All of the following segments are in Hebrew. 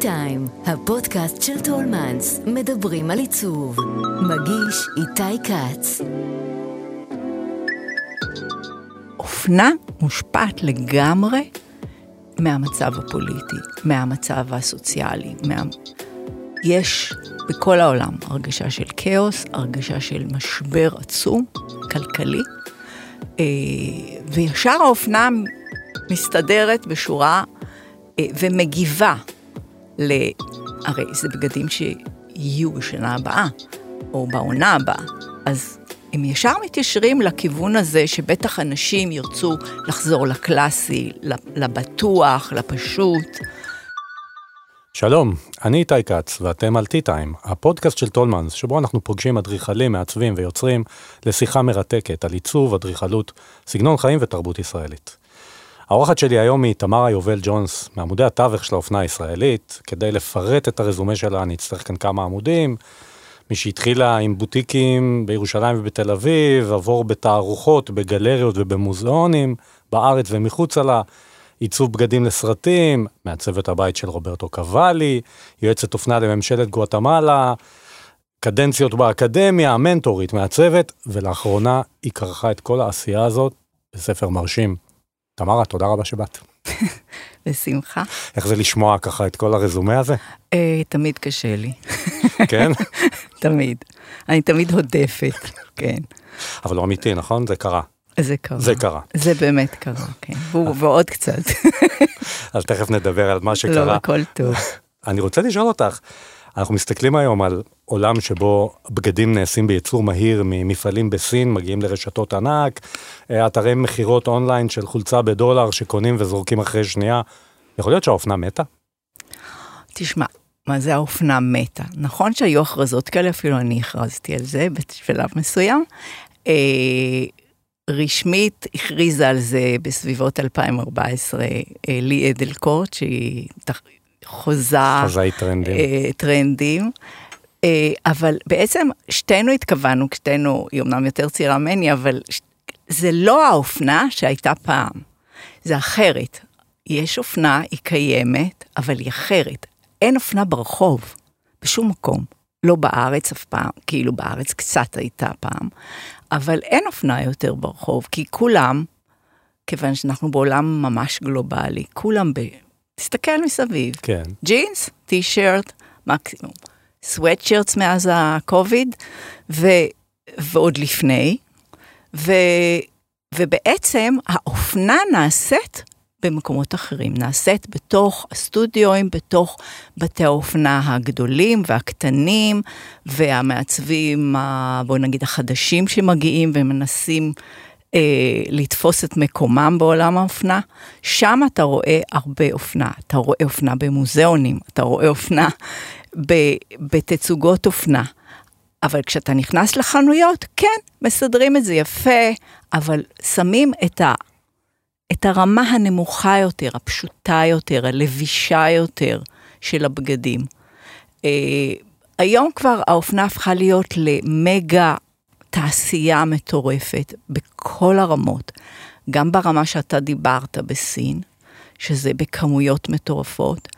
טיים, הפודקאסט של טולמנס, מדברים על עיצוב. מגיש איתי כץ. אופנה מושפעת לגמרי מהמצב הפוליטי, מהמצב הסוציאלי. מה... יש בכל העולם הרגשה של כאוס, הרגשה של משבר עצום, כלכלי, אה, וישר האופנה מסתדרת בשורה אה, ומגיבה ל... הרי זה בגדים שיהיו בשנה הבאה, או בעונה הבאה, אז הם ישר מתיישרים לכיוון הזה שבטח אנשים ירצו לחזור לקלאסי, לבטוח, לפשוט. שלום, אני איתי כץ, ואתם על T-Time, הפודקאסט של טולמנס, שבו אנחנו פוגשים אדריכלים, מעצבים ויוצרים לשיחה מרתקת על עיצוב, אדריכלות, סגנון חיים ותרבות ישראלית. האורחת שלי היום היא תמרה יובל ג'ונס, מעמודי התווך של האופנה הישראלית. כדי לפרט את הרזומה שלה, אני אצטרך כאן כמה עמודים. מי שהתחילה עם בוטיקים בירושלים ובתל אביב, עבור בתערוכות, בגלריות ובמוזיאונים, בארץ ומחוצה לה, עיצוב בגדים לסרטים, מעצבת הבית של רוברטו קוואלי, יועצת אופנה לממשלת גואטמלה, קדנציות באקדמיה, מנטורית, מעצבת, ולאחרונה היא כרכה את כל העשייה הזאת בספר מרשים. תמרה, תודה רבה שבאת. בשמחה. איך זה לשמוע ככה את כל הרזומה הזה? אה, תמיד קשה לי. כן? תמיד. אני תמיד הודפת, כן. אבל לא אמיתי, נכון? זה קרה. זה קרה. זה קרה. זה באמת קרה, כן. ועוד קצת. אז תכף נדבר על מה שקרה. לא, הכל טוב. אני רוצה לשאול אותך, אנחנו מסתכלים היום על עולם שבו בגדים נעשים בייצור מהיר ממפעלים בסין, מגיעים לרשתות ענק, אה, אתרי מכירות אונליין של חולצה בדולר שקונים וזורקים אחרי שנייה. יכול להיות שהאופנה מתה? תשמע, מה זה האופנה מתה? נכון שהיו הכרזות כאלה, אפילו אני הכרזתי על זה בשלב מסוים. אה, רשמית הכריזה על זה בסביבות 2014 אה, לי אדלקורט, שהיא חוזה, חוזה טרנדים. אה, טרנדים. אה, אבל בעצם שתינו התכוונו, שתינו, היא אמנם יותר צעירה ממני, אבל זה לא האופנה שהייתה פעם, זה אחרת. יש אופנה, היא קיימת, אבל היא אחרת. אין אופנה ברחוב, בשום מקום. לא בארץ אף פעם, כאילו בארץ קצת הייתה פעם, אבל אין אופנה יותר ברחוב, כי כולם, כיוון שאנחנו בעולם ממש גלובלי, כולם ב... תסתכל מסביב. כן. ג'ינס, טי-שירט, מקסימום. סוואטשירטס מאז הקוביד, ו, ועוד לפני, ו, ובעצם האופנה נעשית במקומות אחרים, נעשית בתוך הסטודיואים, בתוך בתי האופנה הגדולים והקטנים, והמעצבים, בוא נגיד, החדשים שמגיעים ומנסים אה, לתפוס את מקומם בעולם האופנה, שם אתה רואה הרבה אופנה. אתה רואה אופנה במוזיאונים, אתה רואה אופנה בתצוגות אופנה. אבל כשאתה נכנס לחנויות, כן, מסדרים את זה יפה, אבל שמים את, ה, את הרמה הנמוכה יותר, הפשוטה יותר, הלבישה יותר של הבגדים. אה, היום כבר האופנה הפכה להיות למגה תעשייה מטורפת בכל הרמות, גם ברמה שאתה דיברת בסין, שזה בכמויות מטורפות,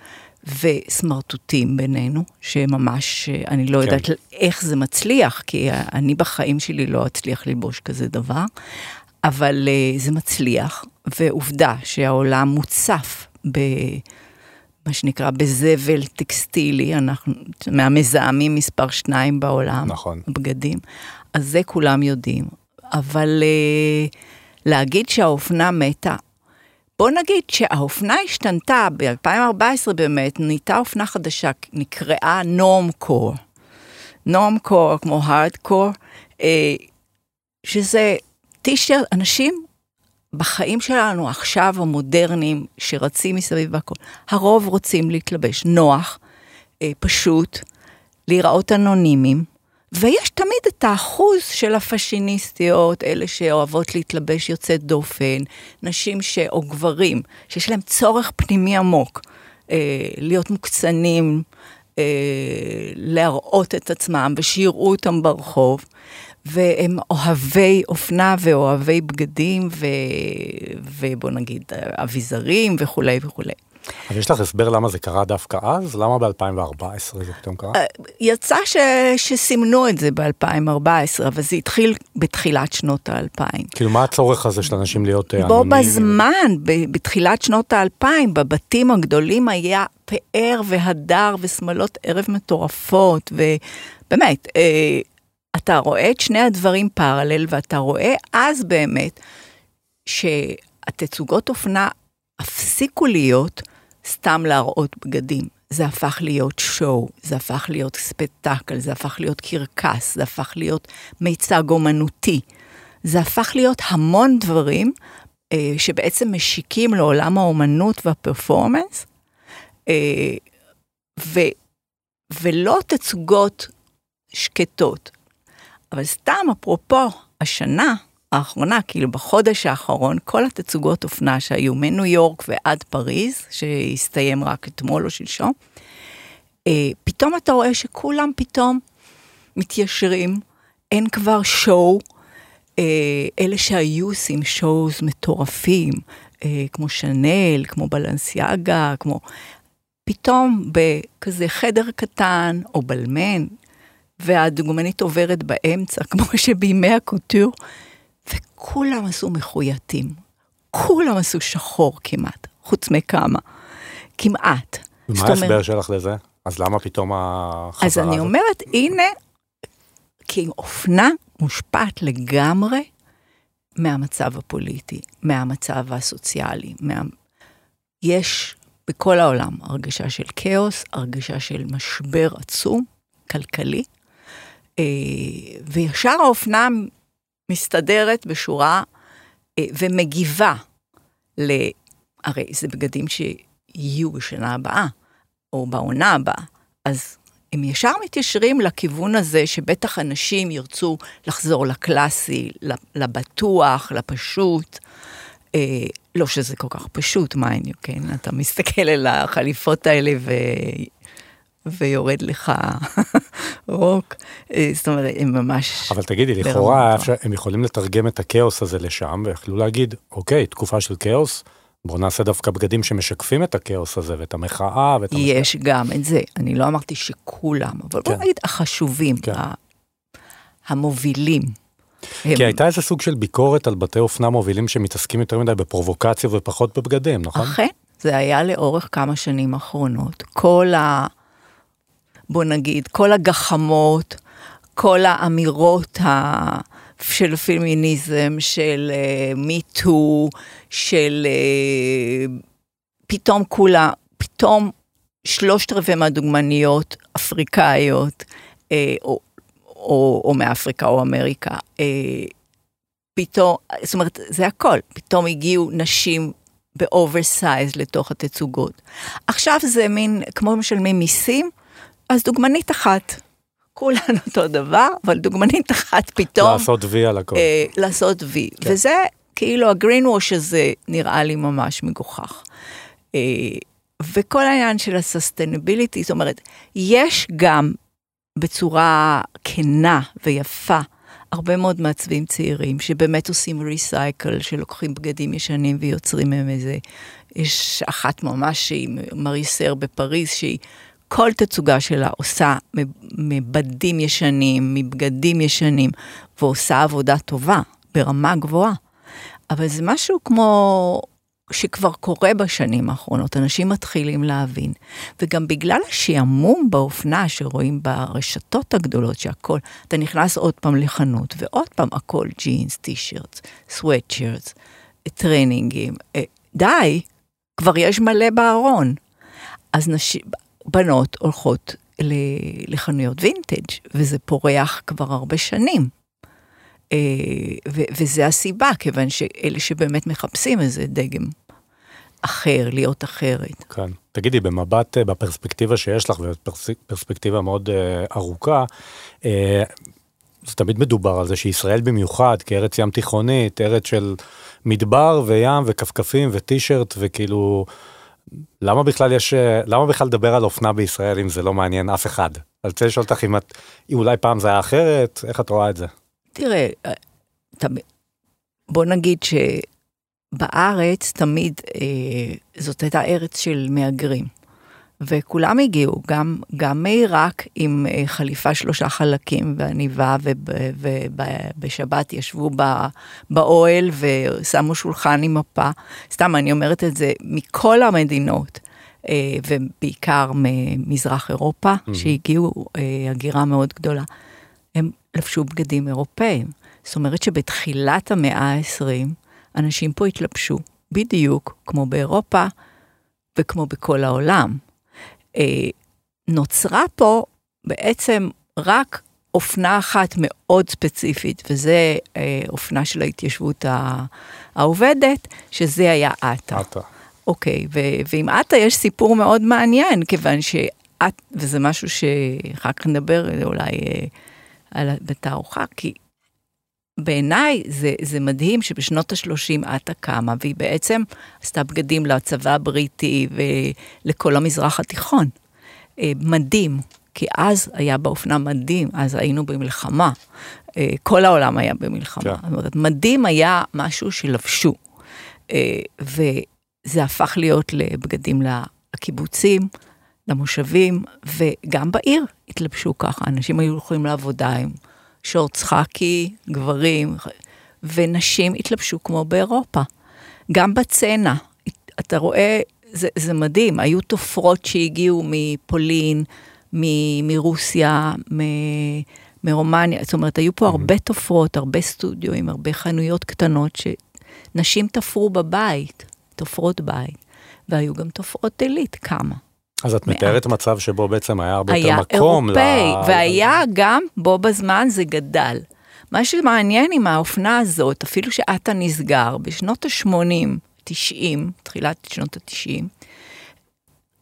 וסמרטוטים בינינו, שממש, אני לא כן. יודעת איך זה מצליח, כי אני בחיים שלי לא אצליח ללבוש כזה דבר, אבל אה, זה מצליח, ועובדה שהעולם מוצף ב... מה שנקרא בזבל טקסטילי, אנחנו מהמזהמים מספר שניים בעולם, נכון. בגדים, אז זה כולם יודעים. אבל uh, להגיד שהאופנה מתה, בוא נגיד שהאופנה השתנתה, ב-2014 באמת נהייתה אופנה חדשה, נקראה נורם קור. נורם קור כמו הארד קור, אה, שזה טישרט, אנשים בחיים שלנו עכשיו המודרניים שרצים מסביב והכל, הרוב רוצים להתלבש נוח, אה, פשוט, להיראות אנונימיים, ויש תמיד את האחוז של הפשיניסטיות, אלה שאוהבות להתלבש יוצאת דופן, נשים ש... או גברים, שיש להם צורך פנימי עמוק, אה, להיות מוקצנים, אה, להראות את עצמם ושיראו אותם ברחוב. והם אוהבי אופנה ואוהבי בגדים, ו... ובוא נגיד אביזרים וכולי וכולי. אבל יש לך הסבר למה זה קרה דווקא אז? למה ב-2014 זה פתאום קרה? אה, יצא ש... שסימנו את זה ב-2014, אבל זה התחיל בתחילת שנות האלפיים. כאילו, מה הצורך הזה של אנשים להיות אה, בו אנונימיים? בזמן, ב- בתחילת שנות האלפיים, בבתים הגדולים היה פאר והדר ושמלות ערב מטורפות, ובאמת, אה, אתה רואה את שני הדברים פרלל, ואתה רואה אז באמת שהתצוגות אופנה הפסיקו להיות סתם להראות בגדים. זה הפך להיות שואו, זה הפך להיות ספקטקל, זה הפך להיות קרקס, זה הפך להיות מיצג אומנותי. זה הפך להיות המון דברים אה, שבעצם משיקים לעולם האומנות והפרפורמנס, אה, ו, ולא תצוגות שקטות. אבל סתם, אפרופו, השנה האחרונה, כאילו בחודש האחרון, כל התצוגות אופנה שהיו מניו יורק ועד פריז, שהסתיים רק אתמול או שלשום, אה, פתאום אתה רואה שכולם פתאום מתיישרים, אין כבר שואו, אה, אלה שהיו עושים שואוז מטורפים, אה, כמו שנל, כמו בלנסיאגה, כמו... פתאום בכזה חדר קטן, או בלמן, והדוגמנית עוברת באמצע, כמו שבימי הקוטור, וכולם עשו מחוייתים. כולם עשו שחור כמעט, חוץ מכמה. כמעט. אומרת- ההסבר שלך לזה? אז למה פתאום החזרה אז אני הזאת? אומרת, הנה, כי אופנה מושפעת לגמרי מהמצב הפוליטי, מהמצב הסוציאלי. מה... יש בכל העולם הרגשה של כאוס, הרגשה של משבר עצום, כלכלי, אה, וישר האופנה מסתדרת בשורה אה, ומגיבה ל... הרי זה בגדים שיהיו בשנה הבאה, או בעונה הבאה, אז הם ישר מתיישרים לכיוון הזה שבטח אנשים ירצו לחזור לקלאסי, לבטוח, לפשוט. אה, לא שזה כל כך פשוט, mind כן? אתה מסתכל על החליפות האלה ו... ויורד לך רוק, אה, זאת אומרת, הם ממש... אבל תגידי, לכאורה. אפשר- הם יכולים לתרגם את הכאוס הזה לשם, ויכלו להגיד, אוקיי, תקופה של כאוס, בואו נעשה דווקא בגדים שמשקפים את הכאוס הזה, ואת המחאה, ואת המחאה. יש גם את זה, אני לא אמרתי שכולם, אבל בוא כן. נגיד החשובים, כן. המובילים. הם- כי הייתה איזה סוג של ביקורת על בתי אופנה מובילים שמתעסקים יותר מדי בפרובוקציה ופחות בבגדים, נכון? אכן, זה היה לאורך כמה שנים אחרונות. כל ה... בוא נגיד, כל הגחמות, כל האמירות ה... של פמיניזם, של מיטו, של אה, פתאום כולה, פתאום שלושת רבעי מהדוגמניות אפריקאיות, אה, או, או, או מאפריקה או אמריקה, אה, פתאום, זאת אומרת, זה הכל, פתאום הגיעו נשים ב oversize לתוך התצוגות. עכשיו זה מין, כמו משלמים מיסים, אז דוגמנית אחת. כולן אותו דבר, אבל דוגמנית אחת פתאום לעשות וי על הכל. אה, לעשות וי. כן. וזה, כאילו, ה greenwash הזה נראה לי ממש מגוחך. אה, וכל העניין של הסוסטנביליטי, זאת אומרת, יש גם בצורה כנה ויפה, הרבה מאוד מעצבים צעירים שבאמת עושים ריסייקל, שלוקחים בגדים ישנים ויוצרים מהם איזה, יש אחת ממש שהיא מריסר בפריז, שהיא כל תצוגה שלה עושה מבדים ישנים, מבגדים ישנים, ועושה עבודה טובה, ברמה גבוהה. אבל זה משהו כמו שכבר קורה בשנים האחרונות, אנשים מתחילים להבין. וגם בגלל השעמום באופנה שרואים ברשתות הגדולות שהכל, אתה נכנס עוד פעם לחנות, ועוד פעם הכל ג'ינס, טי-שירטס, סוואט-שירטס, טרנינגים. אה, די, כבר יש מלא בארון. אז נשים, בנות הולכות לחנויות וינטג', וזה פורח כבר הרבה שנים. אה, וזה הסיבה, כיוון שאלה שבאמת מחפשים איזה דגם אחר, להיות אחרת. כן. תגידי, במבט, אה, בפרספקטיבה שיש לך, ופרספקטיבה מאוד אה, ארוכה, זה תמיד מדובר על זה שישראל במיוחד, כארץ ים תיכונית, ארץ של מדבר וים וכפכפים וטישרט וכאילו, למה בכלל יש, אה, למה בכלל לדבר על אופנה בישראל אם זה לא מעניין אף אחד? אני רוצה לשאול אותך אם את, אם אולי פעם זה היה אחרת, איך את רואה את זה? תראה, אתה, בוא נגיד ש... בארץ תמיד, אה, זאת הייתה ארץ של מהגרים. וכולם הגיעו, גם, גם מעיראק עם אה, חליפה שלושה חלקים ועניבה, ובשבת ישבו באוהל ושמו שולחן עם מפה. סתם, אני אומרת את זה מכל המדינות, אה, ובעיקר ממזרח אירופה, mm-hmm. שהגיעו אה, הגירה מאוד גדולה. הם לבשו בגדים אירופאים. זאת אומרת שבתחילת המאה ה-20, אנשים פה התלבשו בדיוק כמו באירופה וכמו בכל העולם. אה, נוצרה פה בעצם רק אופנה אחת מאוד ספציפית, וזה אה, אופנה של ההתיישבות העובדת, שזה היה עטה. עטה. אוקיי, ו- ועם עטה יש סיפור מאוד מעניין, כיוון שאת, וזה משהו שאחר כך נדבר אולי אה, על בתערוכה, כי בעיניי זה, זה מדהים שבשנות ה-30 עטה קמה, והיא בעצם עשתה בגדים לצבא הבריטי ולכל המזרח התיכון. אה, מדהים, כי אז היה באופנה מדהים, אז היינו במלחמה. אה, כל העולם היה במלחמה. כן. זאת אומרת, מדהים היה משהו שלבשו. אה, וזה הפך להיות לבגדים לקיבוצים, למושבים, וגם בעיר התלבשו ככה. אנשים היו הולכים לעבודה עם שורץ חאקי, גברים, ונשים התלבשו כמו באירופה. גם בצנע, אתה רואה, זה, זה מדהים, היו תופרות שהגיעו מפולין, מ, מרוסיה, מ, מרומניה, זאת אומרת, היו פה mm-hmm. הרבה תופרות, הרבה סטודיו הרבה חנויות קטנות שנשים תפרו בבית, תופרות בית, והיו גם תופרות עילית, כמה. אז את מתארת מצב שבו בעצם היה הרבה יותר מקום. היה אירופאי, והיה גם, בו בזמן זה גדל. מה שמעניין עם האופנה הזאת, אפילו שעטה נסגר, בשנות ה-80, 90, תחילת שנות ה-90,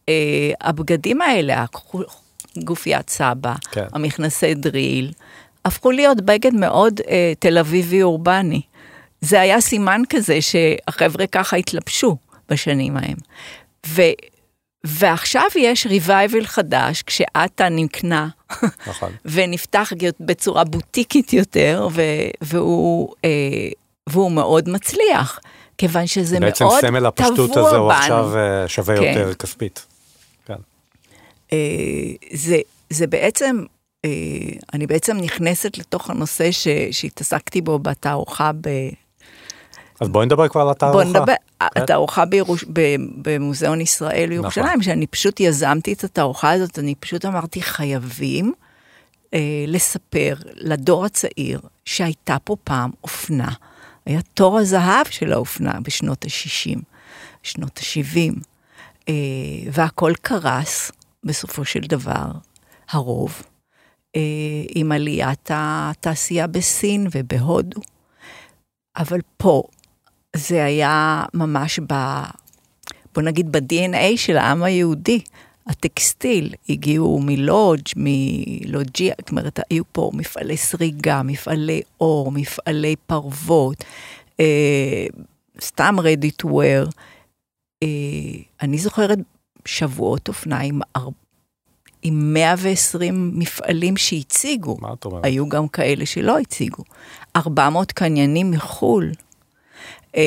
אה, הבגדים האלה, גופיית סבא, כן. המכנסי דריל, הפכו להיות בגד מאוד אה, תל אביבי אורבני. זה היה סימן כזה שהחבר'ה ככה התלבשו בשנים ההם. ו... ועכשיו יש ריווייבל חדש, כשעטה נקנה, נכון. ונפתח בצורה בוטיקית יותר, ו, והוא, אה, והוא מאוד מצליח, כיוון שזה מאוד טבוע בנו. בעצם סמל הפשטות הזה הוא עכשיו אה, שווה כן. יותר כספית. כן. אה, זה, זה בעצם, אה, אני בעצם נכנסת לתוך הנושא ש, שהתעסקתי בו בתערוכה ב... אז בואי נדבר כבר על התערוכה. בואי נדבר, כן. התערוכה בירוש, במוזיאון ישראל בירושלים, נכון. שאני פשוט יזמתי את התערוכה הזאת, אני פשוט אמרתי, חייבים אה, לספר לדור הצעיר שהייתה פה פעם אופנה. היה תור הזהב של האופנה בשנות ה-60, שנות ה-70, אה, והכל קרס בסופו של דבר, הרוב, אה, עם עליית התעשייה בסין ובהודו. אבל פה, זה היה ממש ב... בוא נגיד ב-DNA של העם היהודי. הטקסטיל, הגיעו מלודג', מלוג'יה, זאת אומרת, היו פה מפעלי סריגה, מפעלי אור, מפעלי פרוות, אה, סתם to wear. אה, אני זוכרת שבועות אופנה עם, עם 120 מפעלים שהציגו. מה את אומרת? היו גם כאלה שלא הציגו. 400 קניינים מחו"ל. אה,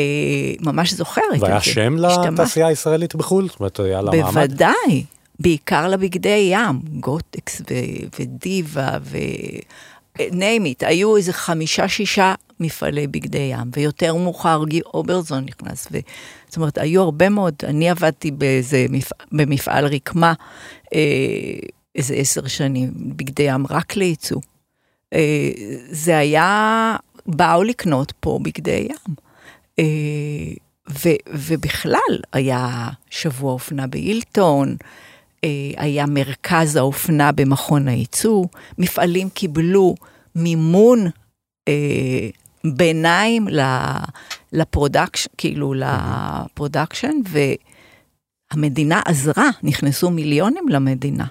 ממש זוכרת את זה. והיה שם לתעשייה הישראלית בחו"ל? זאת אומרת, היה לה מעמד? בוודאי, בעיקר לבגדי ים, גוטקס ודיבה ו... ניימית, היו איזה חמישה שישה מפעלי בגדי ים, ויותר מאוחר גי אוברזון נכנס, ו... זאת אומרת, היו הרבה מאוד, אני עבדתי באיזה מפ... במפעל רקמה אה, איזה עשר שנים, בגדי ים רק לייצוא. אה, זה היה, באו לקנות פה בגדי ים. אה, ו, ובכלל היה שבוע אופנה בהילטון, אה, היה מרכז האופנה במכון הייצוא, מפעלים קיבלו מימון אה, ביניים ל production, כאילו ל production, והמדינה עזרה, נכנסו מיליונים למדינה.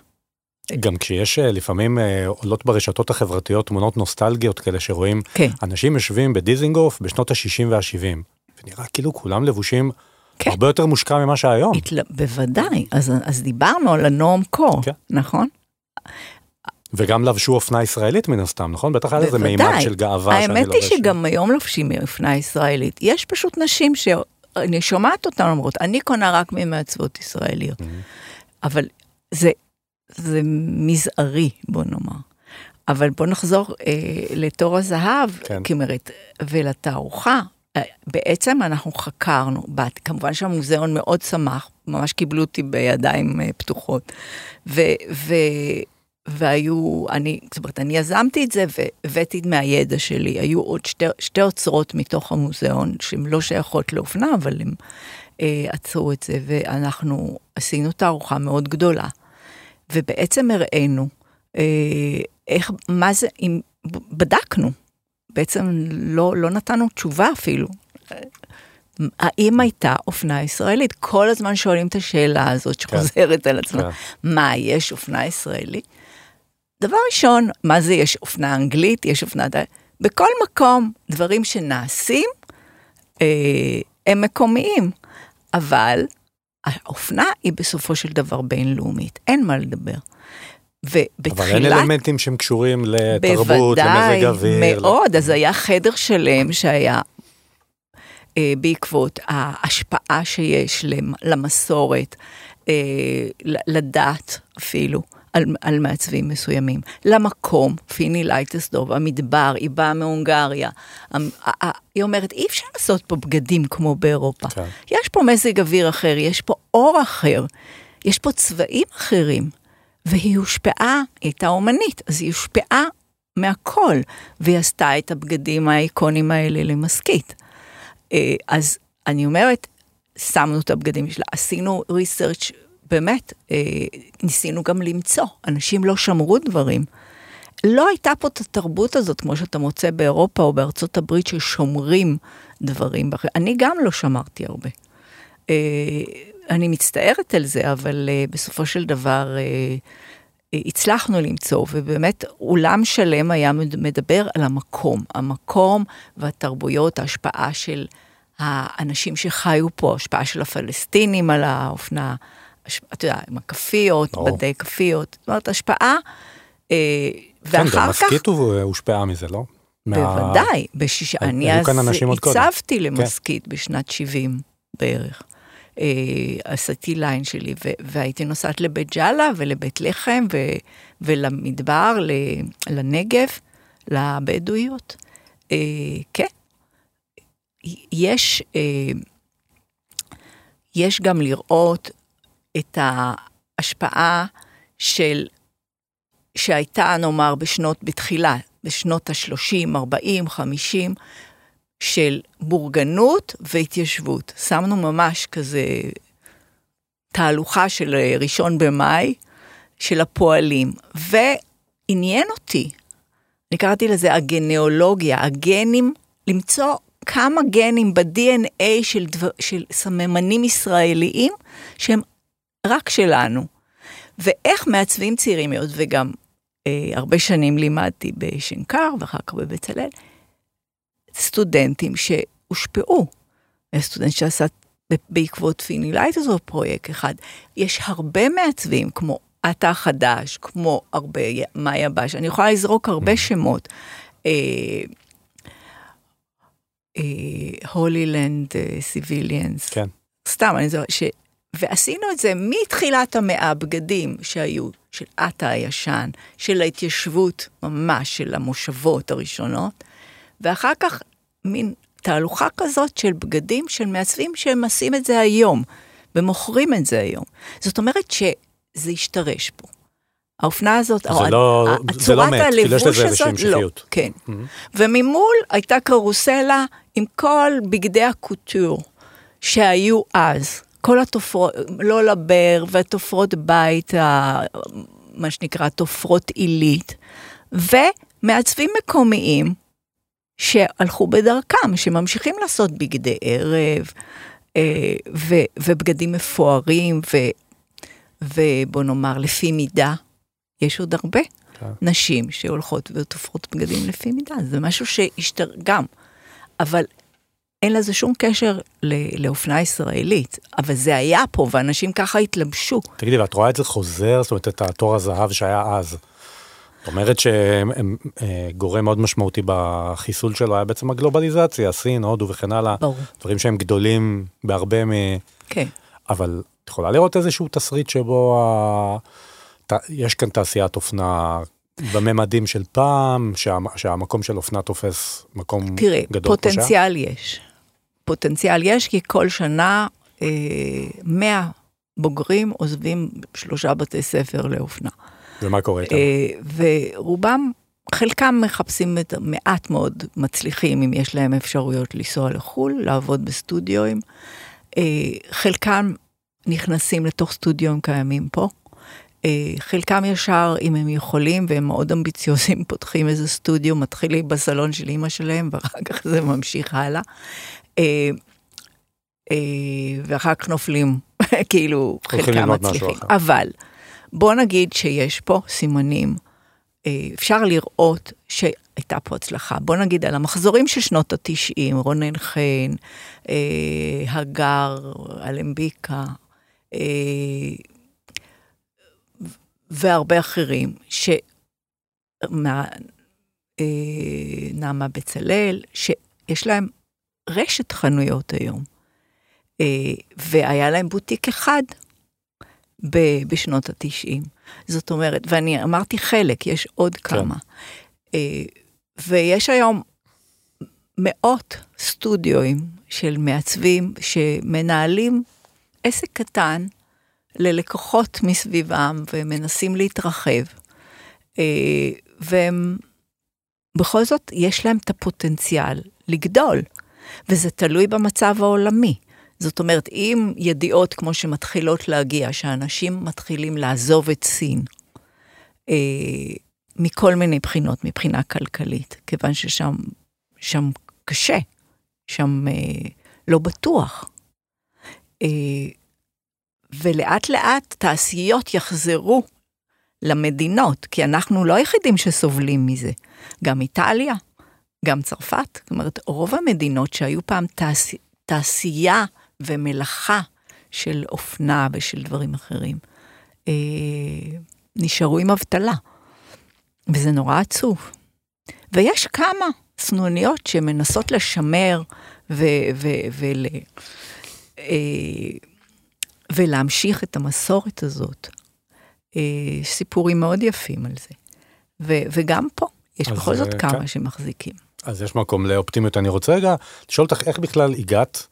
גם כשיש לפעמים עולות ברשתות החברתיות תמונות נוסטלגיות כאלה שרואים כן. אנשים יושבים בדיזינגוף בשנות ה-60 וה-70 ונראה כאילו כולם לבושים כן. הרבה יותר מושקע ממה שהיום. התל... בוודאי, אז, אז דיברנו על הנועם קור, כן. נכון? וגם לבשו אופנה ישראלית מן הסתם, נכון? בטח היה איזה מימד של גאווה שאני לובש. האמת היא שגם היום לובשים אופנה ישראלית. יש פשוט נשים אני שומעת אותן אומרות, אני קונה רק ממעצבות ישראליות. אבל זה, זה מזערי, בוא נאמר. אבל בוא נחזור אה, לתור הזהב, כן. כמרת, ולתערוכה. אה, בעצם אנחנו חקרנו, בת, כמובן שהמוזיאון מאוד שמח, ממש קיבלו אותי בידיים אה, פתוחות. ו, ו, והיו, אני, זאת אומרת, אני יזמתי את זה והבאתי מהידע שלי. היו עוד שתי, שתי אוצרות מתוך המוזיאון, שהן לא שייכות לאופנה, אבל הם אה, עצרו את זה, ואנחנו עשינו תערוכה מאוד גדולה. ובעצם הראינו אה, איך, מה זה, אם, בדקנו, בעצם לא, לא נתנו תשובה אפילו. האם הייתה אופנה ישראלית? כל הזמן שואלים את השאלה הזאת שחוזרת על עצמה. כן. מה, יש אופנה ישראלית? דבר ראשון, מה זה יש אופנה אנגלית? יש אופנה... בכל מקום, דברים שנעשים, אה, הם מקומיים, אבל האופנה היא בסופו של דבר בינלאומית, אין מה לדבר. ובתחילת... אבל אין אלמנטים שהם קשורים לתרבות, בוודאי, למזג אוויר. מאוד, אז היה חדר שלם שהיה אה, בעקבות ההשפעה שיש למ- למסורת, אה, לדת אפילו. על, על מעצבים מסוימים, למקום, פיני לייטסדוב, המדבר, היא באה מהונגריה. המ- ה- ה- היא אומרת, אי אפשר לעשות פה בגדים כמו באירופה. כן. יש פה מזג אוויר אחר, יש פה אור אחר, יש פה צבעים אחרים. והיא הושפעה, היא הייתה אומנית, אז היא הושפעה מהכל, והיא עשתה את הבגדים האיקונים האלה למסכית. אה, אז אני אומרת, שמנו את הבגדים שלה, עשינו ריסרצ' באמת, אה, ניסינו גם למצוא, אנשים לא שמרו דברים. לא הייתה פה את התרבות הזאת, כמו שאתה מוצא באירופה או בארצות הברית, ששומרים דברים. אני גם לא שמרתי הרבה. אני מצטערת על זה, אבל אה, בסופו של דבר אה, הצלחנו למצוא, ובאמת אולם שלם היה מד- מדבר על המקום, המקום והתרבויות, ההשפעה של האנשים שחיו פה, השפעה של הפלסטינים על האופנה, אתה יודע, עם הכפיות, ברור. בתי כפיות, זאת אומרת, השפעה, כן, גם ואחר כך... מסכית הוא- הושפעה מזה, לא? בוודאי, בשישה, אני אז קודם. כן. הצבתי למסכית בשנת 70 בערך. אה, עשיתי ליין שלי, ו- והייתי נוסעת לבית ג'אלה ולבית לחם ו- ולמדבר, ל- לנגב, לבדואיות. אה, כן. יש, אה, יש גם לראות את ההשפעה של, שהייתה נאמר בשנות, בתחילה, בשנות ה-30, 40, 50, של בורגנות והתיישבות. שמנו ממש כזה תהלוכה של אה, ראשון במאי, של הפועלים, ועניין אותי, אני קראתי לזה הגניאולוגיה, הגנים, למצוא כמה גנים ב-DNA של, דבר, של סממנים ישראליים שהם רק שלנו. ואיך מעצבים צעירים, היות וגם אה, הרבה שנים לימדתי בשנקר ואחר כך בבצלאל, סטודנטים שהושפעו. יש סטודנט שעשה בעקבות פיני לייטרסדורף פרויקט אחד. יש הרבה מעצבים, כמו עטה חדש, כמו הרבה, מאיה בש, אני יכולה לזרוק הרבה שמות. אה, הולילנד סיביליאנס, כן. סתם, אני זוכרת, ש... ועשינו את זה מתחילת המאה, בגדים שהיו של עטה הישן, של ההתיישבות ממש, של המושבות הראשונות, ואחר כך מין תהלוכה כזאת של בגדים של מעצבים שהם עושים את זה היום, ומוכרים את זה היום. זאת אומרת שזה השתרש פה. האופנה הזאת, זה לא- זה לא הצורת מת, כאילו הלבוש איזושהי הזאת, לא. כן. וממול הייתה קרוסלה עם כל בגדי הקוטור שהיו אז. כל התופרות, לא לבר והתופרות בית, מה שנקרא תופרות עילית, ומעצבים מקומיים שהלכו בדרכם, שממשיכים לעשות בגדי ערב, אה, ו- ובגדים מפוארים, ו- ובוא נאמר לפי מידה. יש עוד הרבה כן. נשים שהולכות ותופרות בגדים לפי מידה, זה משהו שהשתר... גם, אבל אין לזה שום קשר לאופנה ישראלית, אבל זה היה פה, ואנשים ככה התלבשו. תגידי, ואת רואה את זה חוזר? זאת אומרת, את התור הזהב שהיה אז, זאת אומרת שגורם מאוד משמעותי בחיסול שלו היה בעצם הגלובליזציה, סין, הודו וכן הלאה. ברור. דברים שהם גדולים בהרבה מ... כן. אבל את יכולה לראות איזשהו תסריט שבו ה... ת- יש כאן תעשיית אופנה בממדים של פעם, שה... שהמקום של אופנה תופס מקום תראה, גדול שהיה? פוטנציאל יש. פוטנציאל יש, כי כל שנה אה, 100 בוגרים עוזבים שלושה בתי ספר לאופנה. ומה קורה איתם? אה, ורובם, חלקם מחפשים את מעט מאוד מצליחים, אם יש להם אפשרויות לנסוע לחו"ל, לעבוד בסטודיואים. אה, חלקם נכנסים לתוך סטודיואים קיימים פה. אה, חלקם ישר, אם הם יכולים, והם מאוד אמביציוזים, פותחים איזה סטודיו, מתחילים בסלון של אימא שלהם, ואחר כך זה ממשיך הלאה. אה, אה, ואחר כך נופלים, כאילו, חלקם מצליחים. אבל בוא נגיד שיש פה סימנים, אה, אפשר לראות שהייתה פה הצלחה. בוא נגיד על המחזורים של שנות התשעים, רונן חן, אה, הגר, אלמביקה, אה, והרבה אחרים, ש... מה... נעמה בצלאל, שיש להם רשת חנויות היום. והיה להם בוטיק אחד ב- בשנות התשעים. זאת אומרת, ואני אמרתי חלק, יש עוד כמה. אה, ויש היום מאות סטודיואים של מעצבים שמנהלים עסק קטן ללקוחות מסביבם ומנסים להתרחב. אה, והם, בכל זאת, יש להם את הפוטנציאל לגדול, וזה תלוי במצב העולמי. זאת אומרת, אם ידיעות כמו שמתחילות להגיע, שאנשים מתחילים לעזוב את סין, אה, מכל מיני בחינות, מבחינה כלכלית, כיוון ששם שם קשה, שם אה, לא בטוח. אה, ולאט לאט תעשיות יחזרו למדינות, כי אנחנו לא היחידים שסובלים מזה. גם איטליה, גם צרפת, זאת אומרת, רוב המדינות שהיו פעם תעש... תעשייה ומלאכה של אופנה ושל דברים אחרים, אה, נשארו עם אבטלה, וזה נורא עצוב. ויש כמה סנוניות שמנסות לשמר ו- ו- ול- אה, ולהמשיך את המסורת הזאת. אה, סיפורים מאוד יפים על זה. ו- וגם פה, יש בכל זאת אה, כמה כן. שמחזיקים. אז יש מקום לאופטימיות. אני רוצה רגע לשאול אותך איך בכלל הגעת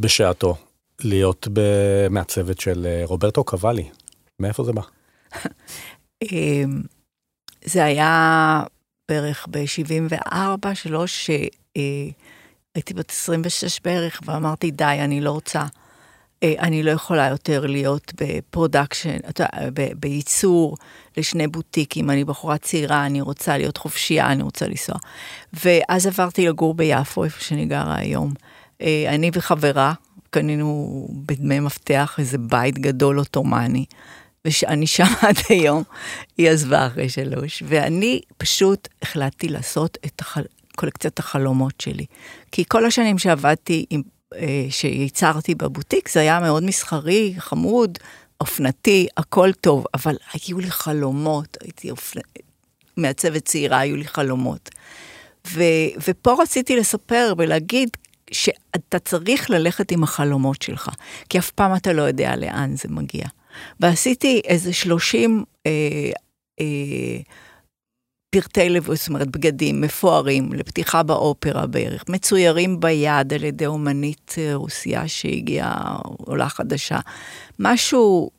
בשעתו להיות במעצבת של אה, רוברטו קוואלי. מאיפה זה בא? אה, זה היה בערך ב-74, שלוש, שהייתי בת 26 בערך, ואמרתי, די, אני לא רוצה, אה, אני לא יכולה יותר להיות ב production, ב- בייצור לשני בוטיקים, אני בחורה צעירה, אני רוצה להיות חופשייה, אני רוצה לנסוע. ואז עברתי לגור ביפו, איפה שאני גרה היום. אה, אני וחברה, קנינו בדמי מפתח איזה בית גדול עות'מאני. ושאני שם עד היום, היא עזבה אחרי שלוש, ואני פשוט החלטתי לעשות את החל... קולקציית החלומות שלי. כי כל השנים שעבדתי, עם, אה, שייצרתי בבוטיק, זה היה מאוד מסחרי, חמוד, אופנתי, הכל טוב, אבל היו לי חלומות, הייתי אופנ... מעצבת צעירה, היו לי חלומות. ו... ופה רציתי לספר ולהגיד שאתה צריך ללכת עם החלומות שלך, כי אף פעם אתה לא יודע לאן זה מגיע. ועשיתי איזה 30 אה, אה, פרטי לבוש, זאת אומרת בגדים מפוארים לפתיחה באופרה בערך, מצוירים ביד על ידי אומנית אה, רוסיה שהגיעה, עולה חדשה, משהו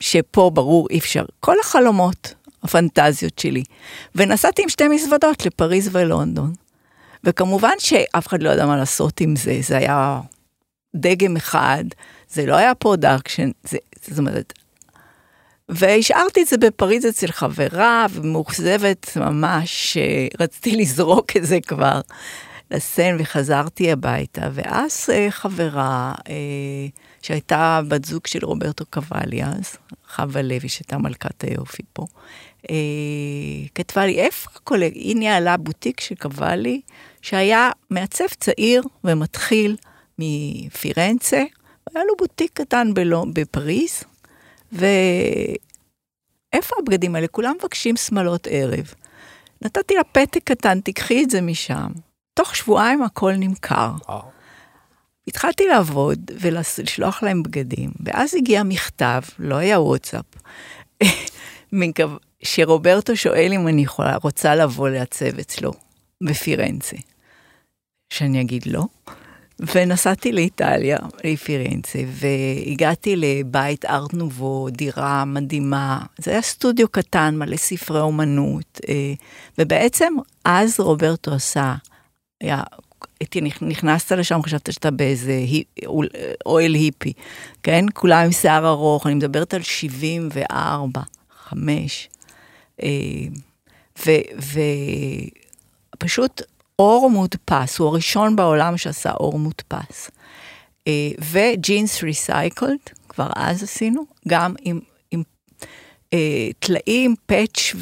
שפה ברור אי אפשר, כל החלומות, הפנטזיות שלי. ונסעתי עם שתי מזוודות לפריז ולונדון. וכמובן שאף אחד לא ידע מה לעשות עם זה, זה היה דגם אחד, זה לא היה production, זה, זאת אומרת, והשארתי את זה בפריז אצל חברה, ומאוכזבת ממש, רציתי לזרוק את זה כבר לסן, וחזרתי הביתה, ואז אה, חברה, אה, שהייתה בת זוג של רוברטו קוואלי אז, חווה לוי, שהייתה מלכת היופי פה, אה, כתבה לי, איפה הקולג... היא ניהלה בוטיק של קוואלי, שהיה מעצב צעיר ומתחיל מפירנצה, היה לו בוטיק קטן בלו, בפריז, ואיפה איפה הבגדים האלה? כולם מבקשים שמלות ערב. נתתי לה פתק קטן, תיקחי את זה משם. תוך שבועיים הכל נמכר. וואו. התחלתי לעבוד ולשלוח להם בגדים, ואז הגיע מכתב, לא היה וואטסאפ, שרוברטו שואל אם אני יכולה, רוצה לבוא לעצב אצלו בפירנצה. שאני אגיד לא. ונסעתי לאיטליה, לפירנצה, והגעתי לבית ארט נובו, דירה מדהימה. זה היה סטודיו קטן, מלא ספרי אומנות, אה, ובעצם אז רוברטו עשה, היה, הייתי, נכ- נכנסת לשם, חשבת שאתה באיזה אוהל היפי, כן? כולם עם שיער ארוך, אני מדברת על 74, 5. ופשוט אור מודפס, הוא הראשון בעולם שעשה אור מודפס. אה, וג'ינס ריסייקלד, כבר אז עשינו, גם עם, עם אה, טלאים, פאץ'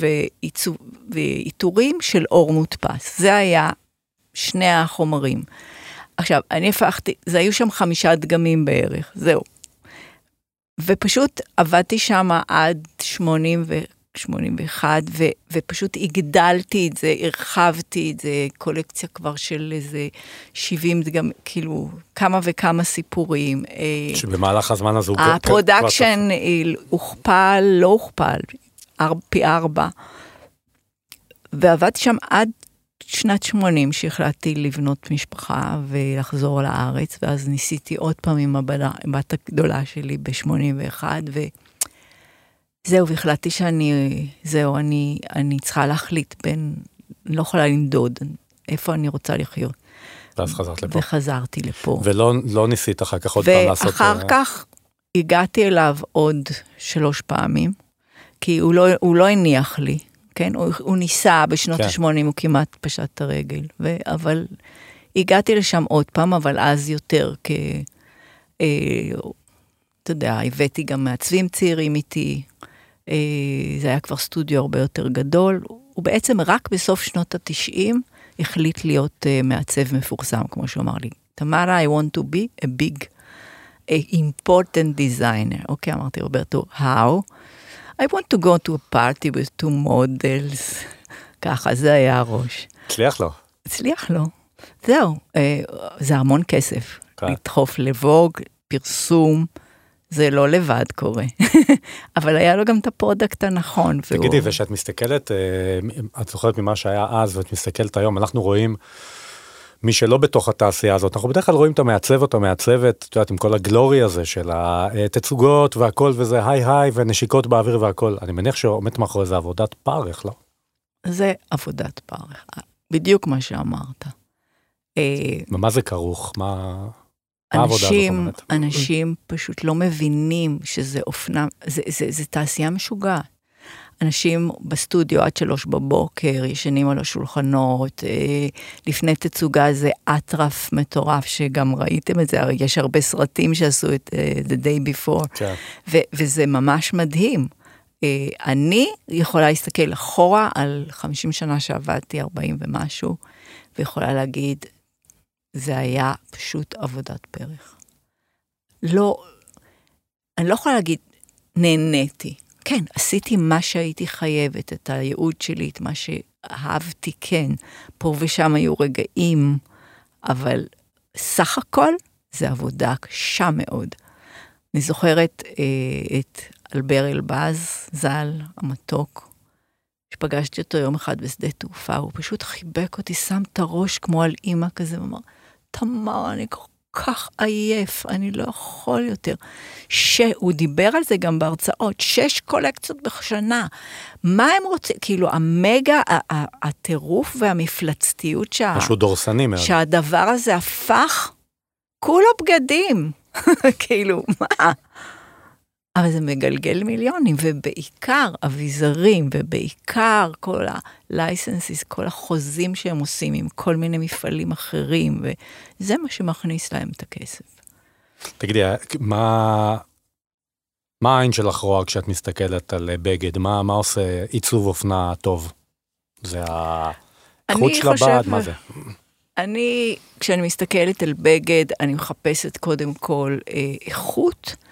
ועיטורים של אור מודפס. זה היה שני החומרים. עכשיו, אני הפכתי, זה היו שם חמישה דגמים בערך, זהו. ופשוט עבדתי שם עד 80 ו... 81, ו, ופשוט הגדלתי את זה, הרחבתי את זה, קולקציה כבר של איזה 70 דגם, כאילו, כמה וכמה סיפורים. אה, שבמהלך הזמן הזה הוא... ה production הוכפל, לא הוכפל, פי ארבע. ועבדתי שם עד שנת 80 שהחלטתי לבנות משפחה ולחזור לארץ, ואז ניסיתי עוד פעם עם הבת הגדולה שלי ב-81, וזהו, והחלטתי שאני, זהו, אני, אני צריכה להחליט בין, אני לא יכולה לנדוד, איפה אני רוצה לחיות. ואז חזרת לפה. וחזרתי לפה. ולא לא ניסית אחר כך עוד פעם לעשות... ואחר אה, כך הגעתי אליו עוד שלוש פעמים, כי הוא לא, הוא לא הניח לי, כן? הוא, הוא ניסה בשנות כן. ה-80, הוא כמעט פשט את הרגל. ו, אבל הגעתי לשם עוד פעם, אבל אז יותר כ... אה, אתה יודע, הבאתי גם מעצבים צעירים איתי, זה היה כבר סטודיו הרבה יותר גדול. הוא בעצם רק בסוף שנות ה-90 החליט להיות אה, מעצב מפורסם, כמו שהוא אמר לי. תמרה, I want to be a big, a important designer. אוקיי, אמרתי, רוברטו, how? I want to go to a party with two models. ככה, זה היה הראש. הצליח לו. הצליח לו. זהו, אה, זה המון כסף. כן. לדחוף לבוג, פרסום, זה לא לבד קורה. אבל היה לו גם את ה product הנכון. והוא- תגידי, וכשאת מסתכלת, אה, את זוכרת ממה שהיה אז ואת מסתכלת היום, אנחנו רואים מי שלא בתוך התעשייה הזאת, אנחנו בדרך כלל רואים את המעצב או את המעצבת, את יודעת, עם כל ה glory הזה של התצוגות והכל וזה hi hi ונשיקות באוויר והכל. אני מניח שעומדת מאחורי זה עבודת פרך, לא? זה עבודת פרך, בדיוק מה שאמרת. אה, במה זה כרוך? מה... אנשים? אנשים פשוט לא מבינים שזה אופנה, זה, זה, זה תעשייה משוגעת. אנשים בסטודיו עד שלוש בבוקר, ישנים על השולחנות, אה, לפני תצוגה זה אטרף מטורף, שגם ראיתם את זה, הרי יש הרבה סרטים שעשו את אה, The Day Before, כן. ו- וזה ממש מדהים. אה, אני יכולה להסתכל אחורה על 50 שנה שעבדתי, 40 ומשהו, ויכולה להגיד, זה היה פשוט עבודת פרך. לא, אני לא יכולה להגיד, נהניתי. כן, עשיתי מה שהייתי חייבת, את הייעוד שלי, את מה שאהבתי, כן. פה ושם היו רגעים, אבל סך הכל זה עבודה קשה מאוד. אני זוכרת אה, את אלבר אלבז, ז"ל, המתוק, שפגשתי אותו יום אחד בשדה תעופה, הוא פשוט חיבק אותי, שם את הראש כמו על אימא כזה, ואמר, תמר, אני כל כך עייף, אני לא יכול יותר. שהוא דיבר על זה גם בהרצאות, שש קולקציות בשנה. מה הם רוצים? כאילו, המגה, הטירוף והמפלצתיות שה... משהו דורסני מאוד. שהדבר הזה הפך כולו בגדים. כאילו, מה? אבל זה מגלגל מיליונים, ובעיקר אביזרים, ובעיקר כל ה-licenses, כל החוזים שהם עושים עם כל מיני מפעלים אחרים, וזה מה שמכניס להם את הכסף. תגידי, מה... מה העין שלך רואה כשאת מסתכלת על בגד? מה, מה עושה עיצוב אופנה טוב? זה החוט של הבד? חושב- מה זה? אני, כשאני מסתכלת על בגד, אני מחפשת קודם כל אה, איכות, אה,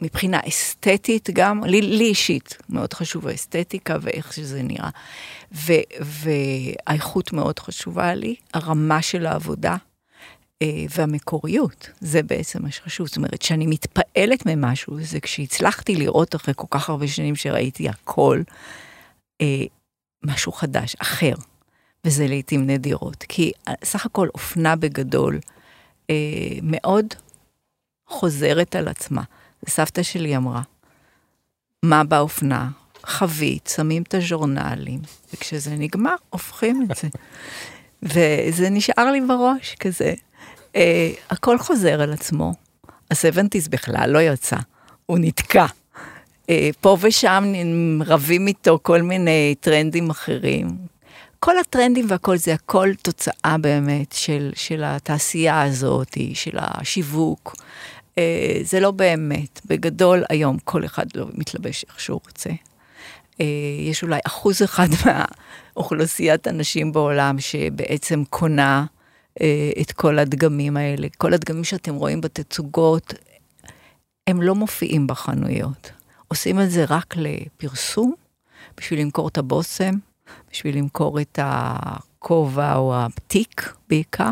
מבחינה אסתטית גם, לי, לי אישית מאוד חשוב האסתטיקה ואיך שזה נראה. ו, והאיכות מאוד חשובה לי, הרמה של העבודה אה, והמקוריות, זה בעצם מה שחשוב. זאת אומרת, שאני מתפעלת ממשהו, זה כשהצלחתי לראות אחרי כל כך הרבה שנים שראיתי הכל, אה, משהו חדש, אחר. וזה לעיתים נדירות. כי סך הכל אופנה בגדול אה, מאוד חוזרת על עצמה. סבתא שלי אמרה, מה באופנה? חבית, שמים את הז'ורנלים, וכשזה נגמר, הופכים את זה. וזה נשאר לי בראש כזה. אה, הכל חוזר על עצמו. הסבנטיס בכלל לא יצא, הוא נתקע. אה, פה ושם רבים איתו כל מיני טרנדים אחרים. כל הטרנדים והכל זה הכל תוצאה באמת של, של התעשייה הזאת, של השיווק. אה, זה לא באמת. בגדול, היום כל אחד לא מתלבש איך שהוא רוצה. אה, יש אולי אחוז אחד מהאוכלוסיית הנשים בעולם שבעצם קונה אה, את כל הדגמים האלה. כל הדגמים שאתם רואים בתצוגות, הם לא מופיעים בחנויות. עושים את זה רק לפרסום, בשביל למכור את הבושם, בשביל למכור את הכובע או התיק בעיקר.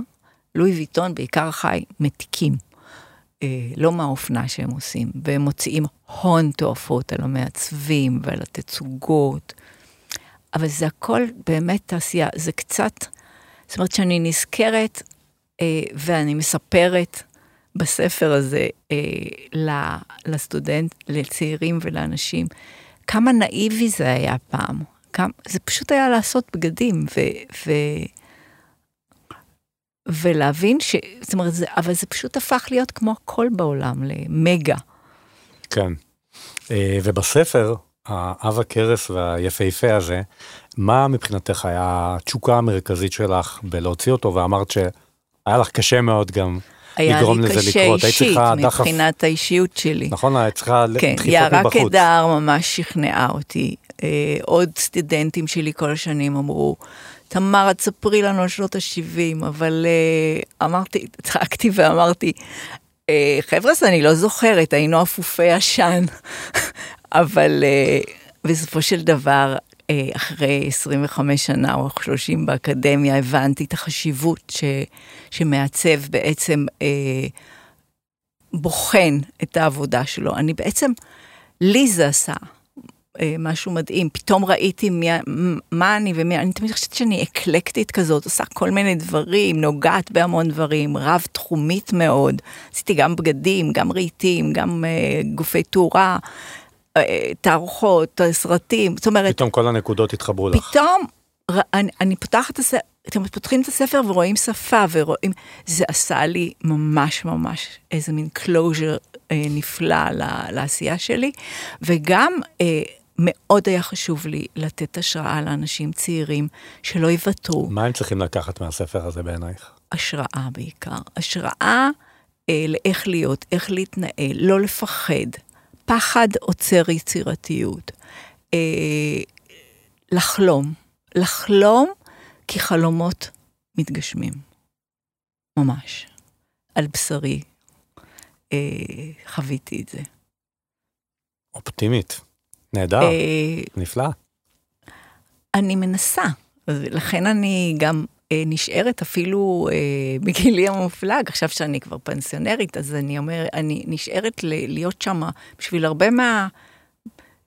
לואי ויטון בעיקר חי מתיקים. אה, לא מהאופנה שהם עושים, והם מוציאים הון תועפות על המעצבים ועל התצוגות, אבל זה הכל באמת תעשייה, זה קצת, זאת אומרת שאני נזכרת אה, ואני מספרת בספר הזה אה, לסטודנט, לצעירים ולאנשים, כמה נאיבי זה היה פעם, כמה, זה פשוט היה לעשות בגדים, ו... ו ולהבין ש... זאת אומרת, זה, אבל זה פשוט הפך להיות כמו הכל בעולם, למגה. כן. אה, ובספר, האב הכרס והיפהפה הזה, מה מבחינתך היה התשוקה המרכזית שלך בלהוציא אותו, ואמרת שהיה לך קשה מאוד גם לגרום לזה לקרות. היה לי קשה אישית, מבחינת דחף... האישיות שלי. נכון, היית צריכה כן, דחיפות מבחוץ. כן, יערה קדר ממש שכנעה אותי. אה, עוד סטודנטים שלי כל השנים אמרו, תמר, את ספרי לנו על שנות ה-70, אבל uh, אמרתי, צחקתי ואמרתי, uh, חבר'ה, אני לא זוכרת, היינו אפופי עשן, אבל uh, בסופו של דבר, uh, אחרי 25 שנה או 30 באקדמיה, הבנתי את החשיבות ש, שמעצב בעצם uh, בוחן את העבודה שלו. אני בעצם, לי זה עשה. אה, משהו מדהים, פתאום ראיתי מי, מה אני ומי, אני תמיד חושבת שאני אקלקטית כזאת, עושה כל מיני דברים, נוגעת בהמון דברים, רב-תחומית מאוד. עשיתי גם בגדים, גם רהיטים, גם uh, גופי תאורה, uh, תערוכות, סרטים, זאת אומרת... פתאום כל הנקודות התחברו לך. פתאום אני, אני פותחת את הספר, אתם פותחים את הספר ורואים שפה ורואים, זה עשה לי ממש ממש איזה מין closure אה, נפלא לעשייה שלי, וגם אה, מאוד היה חשוב לי לתת השראה לאנשים צעירים שלא יוותרו. מה הם צריכים לקחת מהספר הזה בעינייך? השראה בעיקר. השראה אה, לאיך להיות, איך להתנהל, לא לפחד. פחד עוצר יצירתיות. אה, לחלום. לחלום כי חלומות מתגשמים. ממש. על בשרי אה, חוויתי את זה. אופטימית. נהדר, אה, נפלא. אני מנסה, לכן אני גם אה, נשארת אפילו אה, בגילי המופלג, עכשיו שאני כבר פנסיונרית, אז אני אומר, אני נשארת להיות שם בשביל הרבה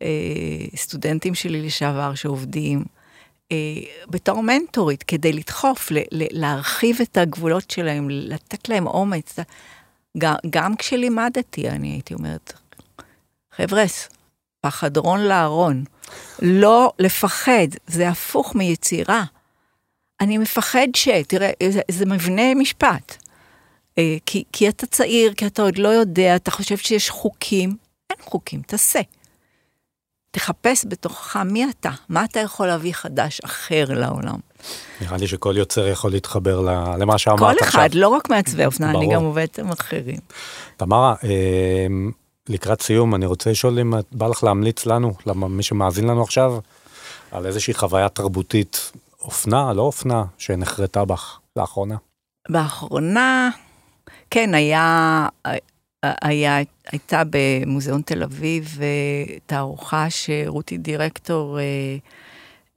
מהסטודנטים שלי לשעבר שעובדים. בתור מנטורית, כדי לדחוף, להרחיב את הגבולות שלהם, לתת להם אומץ. גם, גם כשלימדתי, אני הייתי אומרת, חבר'ס, פחדרון לארון. לא לפחד, זה הפוך מיצירה. אני מפחד ש... תראה, זה, זה מבנה משפט. אה, כי, כי אתה צעיר, כי אתה עוד לא יודע, אתה חושב שיש חוקים, אין חוקים, תעשה. תחפש בתוכך מי אתה, מה אתה יכול להביא חדש אחר לעולם. נראה לי שכל יוצר יכול להתחבר למה שאמרת עכשיו. כל אחד, עכשיו. לא רק מעצבי אופנה, אני גם עובדת עם אחרים. תמרה, אה, לקראת סיום, אני רוצה לשאול אם בא לך להמליץ לנו, למי שמאזין לנו עכשיו, על איזושהי חוויה תרבותית, אופנה, לא אופנה, שנחרטה בך לאחרונה. באחרונה, כן, היה, היה הייתה במוזיאון תל אביב תערוכה שרותי דירקטור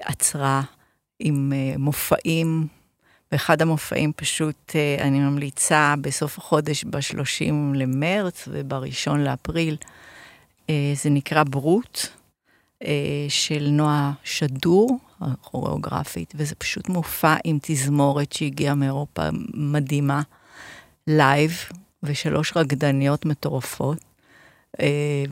עצרה עם מופעים. באחד המופעים פשוט אני ממליצה בסוף החודש ב-30 למרץ ובראשון לאפריל. זה נקרא ברוט של נועה שדור, הכוריאוגרפית, וזה פשוט מופע עם תזמורת שהגיעה מאירופה מדהימה, live, ושלוש רקדניות מטורפות.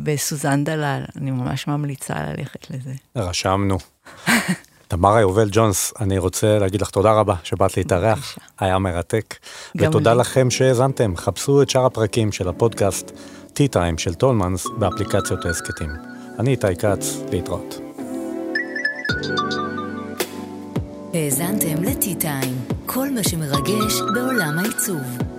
בסוזן דלל, אני ממש ממליצה ללכת לזה. רשמנו. תמרה יובל ג'ונס, אני רוצה להגיד לך תודה רבה שבאת להתארח, היה מרתק. ותודה לי. לכם שהאזנתם, חפשו את שאר הפרקים של הפודקאסט T-Time של טולמנס באפליקציות ההסכתים. אני איתי כץ, להתראות. האזנתם לטי-טיים, כל מה שמרגש בעולם העיצוב.